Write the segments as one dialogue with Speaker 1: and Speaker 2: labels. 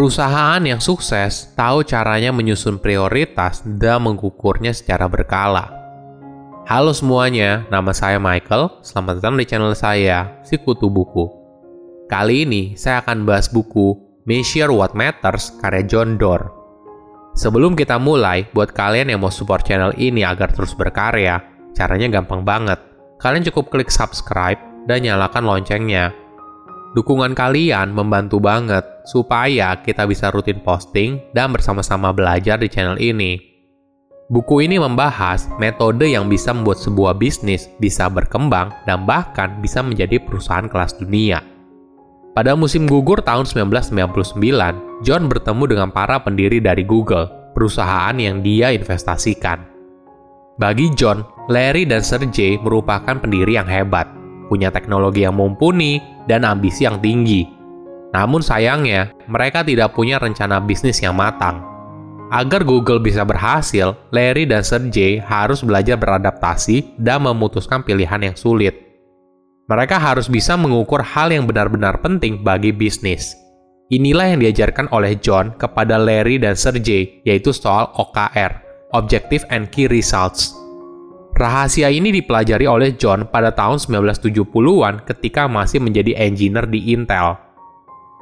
Speaker 1: Perusahaan yang sukses tahu caranya menyusun prioritas dan mengukurnya secara berkala. Halo semuanya, nama saya Michael. Selamat datang di channel saya, Sikutu Buku. Kali ini saya akan bahas buku Measure What Matters karya John Doerr. Sebelum kita mulai, buat kalian yang mau support channel ini agar terus berkarya, caranya gampang banget. Kalian cukup klik subscribe dan nyalakan loncengnya Dukungan kalian membantu banget supaya kita bisa rutin posting dan bersama-sama belajar di channel ini. Buku ini membahas metode yang bisa membuat sebuah bisnis bisa berkembang dan bahkan bisa menjadi perusahaan kelas dunia. Pada musim gugur tahun 1999, John bertemu dengan para pendiri dari Google, perusahaan yang dia investasikan. Bagi John, Larry dan Sergey merupakan pendiri yang hebat, punya teknologi yang mumpuni, dan ambisi yang tinggi. Namun sayangnya, mereka tidak punya rencana bisnis yang matang. Agar Google bisa berhasil, Larry dan Sergey harus belajar beradaptasi dan memutuskan pilihan yang sulit. Mereka harus bisa mengukur hal yang benar-benar penting bagi bisnis. Inilah yang diajarkan oleh John kepada Larry dan Sergey, yaitu soal OKR, Objective and Key Results. Rahasia ini dipelajari oleh John pada tahun 1970-an ketika masih menjadi engineer di Intel.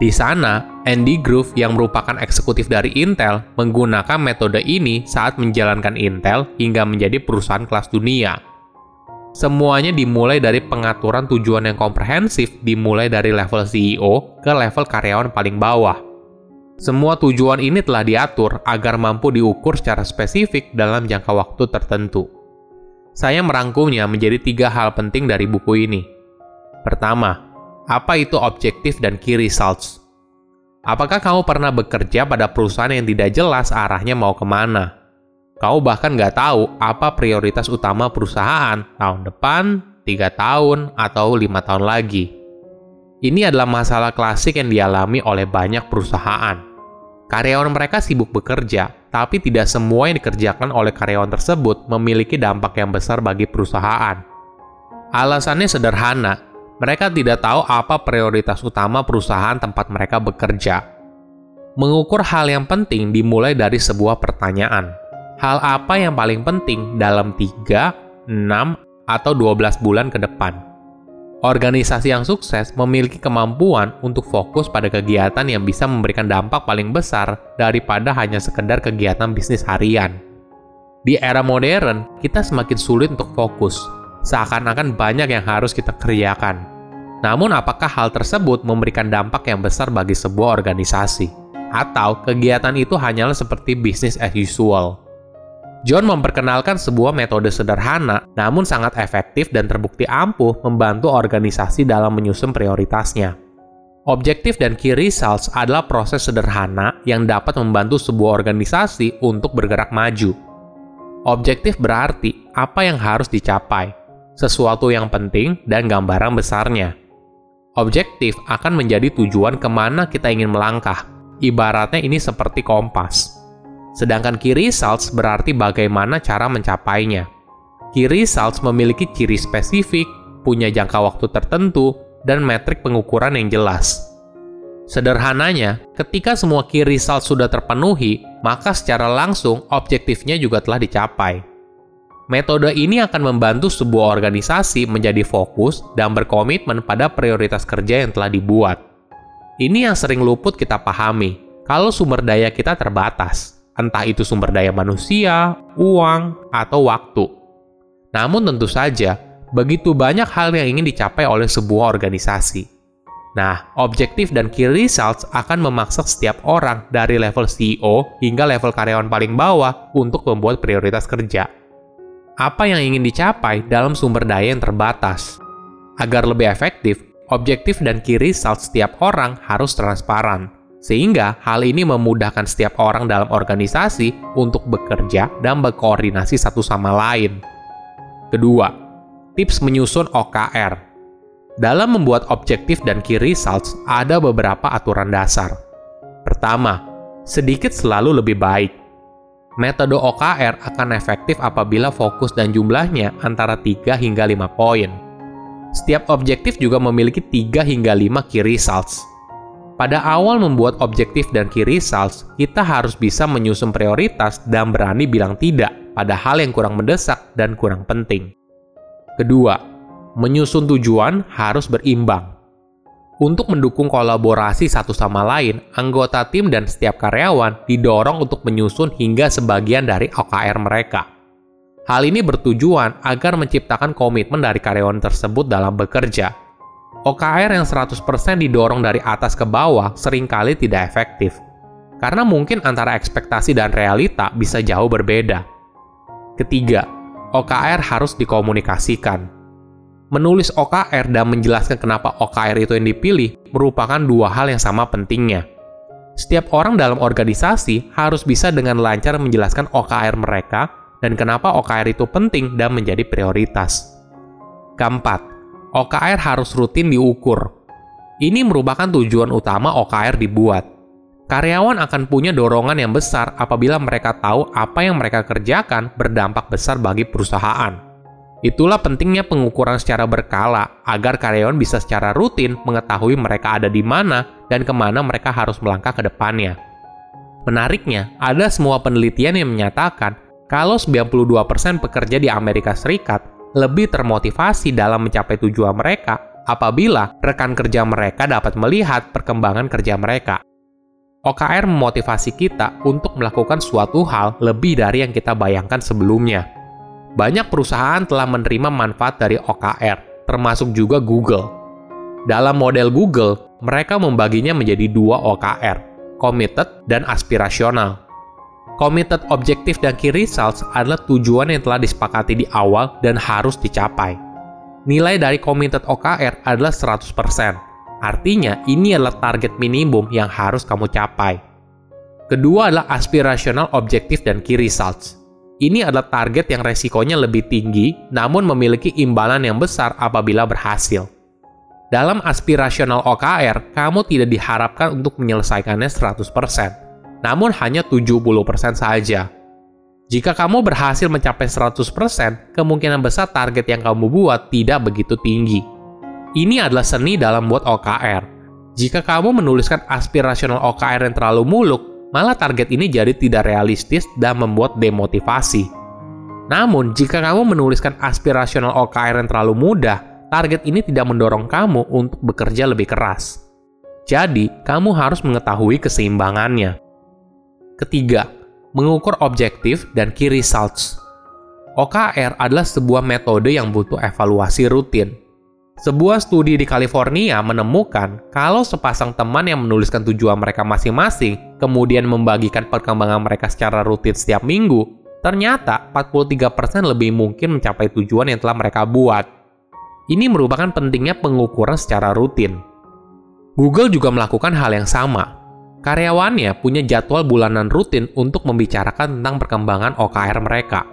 Speaker 1: Di sana, Andy Grove yang merupakan eksekutif dari Intel menggunakan metode ini saat menjalankan Intel hingga menjadi perusahaan kelas dunia. Semuanya dimulai dari pengaturan tujuan yang komprehensif dimulai dari level CEO ke level karyawan paling bawah. Semua tujuan ini telah diatur agar mampu diukur secara spesifik dalam jangka waktu tertentu. Saya merangkumnya menjadi tiga hal penting dari buku ini. Pertama, apa itu objektif dan key results? Apakah kamu pernah bekerja pada perusahaan yang tidak jelas arahnya mau ke mana? Kamu bahkan nggak tahu apa prioritas utama perusahaan tahun depan, tiga tahun, atau lima tahun lagi. Ini adalah masalah klasik yang dialami oleh banyak perusahaan. Karyawan mereka sibuk bekerja, tapi tidak semua yang dikerjakan oleh karyawan tersebut memiliki dampak yang besar bagi perusahaan. Alasannya sederhana, mereka tidak tahu apa prioritas utama perusahaan tempat mereka bekerja. Mengukur hal yang penting dimulai dari sebuah pertanyaan. Hal apa yang paling penting dalam 3, 6, atau 12 bulan ke depan? Organisasi yang sukses memiliki kemampuan untuk fokus pada kegiatan yang bisa memberikan dampak paling besar daripada hanya sekedar kegiatan bisnis harian. Di era modern, kita semakin sulit untuk fokus, seakan-akan banyak yang harus kita kerjakan. Namun apakah hal tersebut memberikan dampak yang besar bagi sebuah organisasi? Atau kegiatan itu hanyalah seperti bisnis as usual? John memperkenalkan sebuah metode sederhana namun sangat efektif dan terbukti ampuh membantu organisasi dalam menyusun prioritasnya. Objektif dan key results adalah proses sederhana yang dapat membantu sebuah organisasi untuk bergerak maju. Objektif berarti apa yang harus dicapai, sesuatu yang penting, dan gambaran besarnya. Objektif akan menjadi tujuan ke mana kita ingin melangkah. Ibaratnya ini seperti kompas. Sedangkan key results berarti bagaimana cara mencapainya. Key results memiliki ciri spesifik, punya jangka waktu tertentu, dan metrik pengukuran yang jelas. Sederhananya, ketika semua key results sudah terpenuhi, maka secara langsung objektifnya juga telah dicapai. Metode ini akan membantu sebuah organisasi menjadi fokus dan berkomitmen pada prioritas kerja yang telah dibuat. Ini yang sering luput kita pahami, kalau sumber daya kita terbatas entah itu sumber daya manusia, uang, atau waktu. Namun tentu saja, begitu banyak hal yang ingin dicapai oleh sebuah organisasi. Nah, objektif dan key results akan memaksa setiap orang dari level CEO hingga level karyawan paling bawah untuk membuat prioritas kerja. Apa yang ingin dicapai dalam sumber daya yang terbatas? Agar lebih efektif, objektif dan key results setiap orang harus transparan sehingga hal ini memudahkan setiap orang dalam organisasi untuk bekerja dan berkoordinasi satu sama lain. Kedua, tips menyusun OKR. Dalam membuat objektif dan key results, ada beberapa aturan dasar. Pertama, sedikit selalu lebih baik. Metode OKR akan efektif apabila fokus dan jumlahnya antara 3 hingga 5 poin. Setiap objektif juga memiliki 3 hingga 5 key results pada awal membuat objektif dan key results, kita harus bisa menyusun prioritas dan berani bilang tidak pada hal yang kurang mendesak dan kurang penting. Kedua, menyusun tujuan harus berimbang. Untuk mendukung kolaborasi satu sama lain, anggota tim dan setiap karyawan didorong untuk menyusun hingga sebagian dari OKR mereka. Hal ini bertujuan agar menciptakan komitmen dari karyawan tersebut dalam bekerja OKR yang 100% didorong dari atas ke bawah sering kali tidak efektif. Karena mungkin antara ekspektasi dan realita bisa jauh berbeda. Ketiga, OKR harus dikomunikasikan. Menulis OKR dan menjelaskan kenapa OKR itu yang dipilih merupakan dua hal yang sama pentingnya. Setiap orang dalam organisasi harus bisa dengan lancar menjelaskan OKR mereka dan kenapa OKR itu penting dan menjadi prioritas. Keempat, OKR harus rutin diukur. Ini merupakan tujuan utama OKR dibuat. Karyawan akan punya dorongan yang besar apabila mereka tahu apa yang mereka kerjakan berdampak besar bagi perusahaan. Itulah pentingnya pengukuran secara berkala agar karyawan bisa secara rutin mengetahui mereka ada di mana dan ke mana mereka harus melangkah ke depannya. Menariknya, ada semua penelitian yang menyatakan kalau 92% pekerja di Amerika Serikat lebih termotivasi dalam mencapai tujuan mereka apabila rekan kerja mereka dapat melihat perkembangan kerja mereka. OKR memotivasi kita untuk melakukan suatu hal lebih dari yang kita bayangkan sebelumnya. Banyak perusahaan telah menerima manfaat dari OKR, termasuk juga Google. Dalam model Google, mereka membaginya menjadi dua OKR, committed dan aspirasional. Committed objektif dan key results adalah tujuan yang telah disepakati di awal dan harus dicapai. Nilai dari committed OKR adalah 100%. Artinya, ini adalah target minimum yang harus kamu capai. Kedua adalah aspirational objektif dan key results. Ini adalah target yang resikonya lebih tinggi, namun memiliki imbalan yang besar apabila berhasil. Dalam aspirational OKR, kamu tidak diharapkan untuk menyelesaikannya 100% namun hanya 70% saja. Jika kamu berhasil mencapai 100%, kemungkinan besar target yang kamu buat tidak begitu tinggi. Ini adalah seni dalam buat OKR. Jika kamu menuliskan aspirasional OKR yang terlalu muluk, malah target ini jadi tidak realistis dan membuat demotivasi. Namun, jika kamu menuliskan aspirasional OKR yang terlalu mudah, target ini tidak mendorong kamu untuk bekerja lebih keras. Jadi, kamu harus mengetahui keseimbangannya. Ketiga, mengukur objektif dan key results. OKR adalah sebuah metode yang butuh evaluasi rutin. Sebuah studi di California menemukan kalau sepasang teman yang menuliskan tujuan mereka masing-masing, kemudian membagikan perkembangan mereka secara rutin setiap minggu, ternyata 43% lebih mungkin mencapai tujuan yang telah mereka buat. Ini merupakan pentingnya pengukuran secara rutin. Google juga melakukan hal yang sama, Karyawannya punya jadwal bulanan rutin untuk membicarakan tentang perkembangan OKR mereka.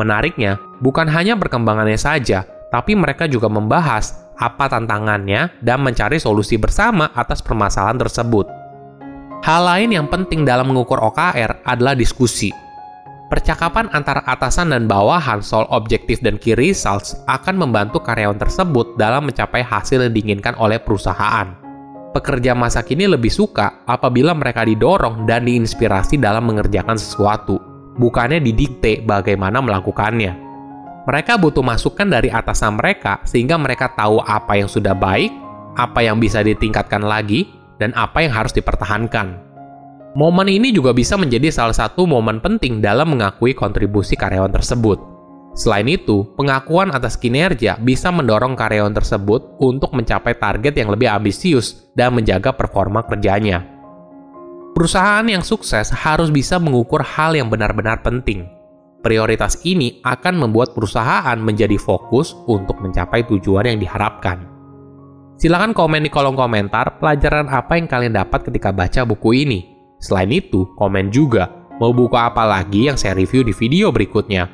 Speaker 1: Menariknya, bukan hanya perkembangannya saja, tapi mereka juga membahas apa tantangannya dan mencari solusi bersama atas permasalahan tersebut. Hal lain yang penting dalam mengukur OKR adalah diskusi. Percakapan antara atasan dan bawahan soal objektif dan key results akan membantu karyawan tersebut dalam mencapai hasil yang diinginkan oleh perusahaan pekerja masa kini lebih suka apabila mereka didorong dan diinspirasi dalam mengerjakan sesuatu, bukannya didikte bagaimana melakukannya. Mereka butuh masukan dari atasan mereka sehingga mereka tahu apa yang sudah baik, apa yang bisa ditingkatkan lagi, dan apa yang harus dipertahankan. Momen ini juga bisa menjadi salah satu momen penting dalam mengakui kontribusi karyawan tersebut. Selain itu, pengakuan atas kinerja bisa mendorong karyawan tersebut untuk mencapai target yang lebih ambisius dan menjaga performa kerjanya. Perusahaan yang sukses harus bisa mengukur hal yang benar-benar penting. Prioritas ini akan membuat perusahaan menjadi fokus untuk mencapai tujuan yang diharapkan. Silahkan komen di kolom komentar pelajaran apa yang kalian dapat ketika baca buku ini. Selain itu, komen juga mau buku apa lagi yang saya review di video berikutnya.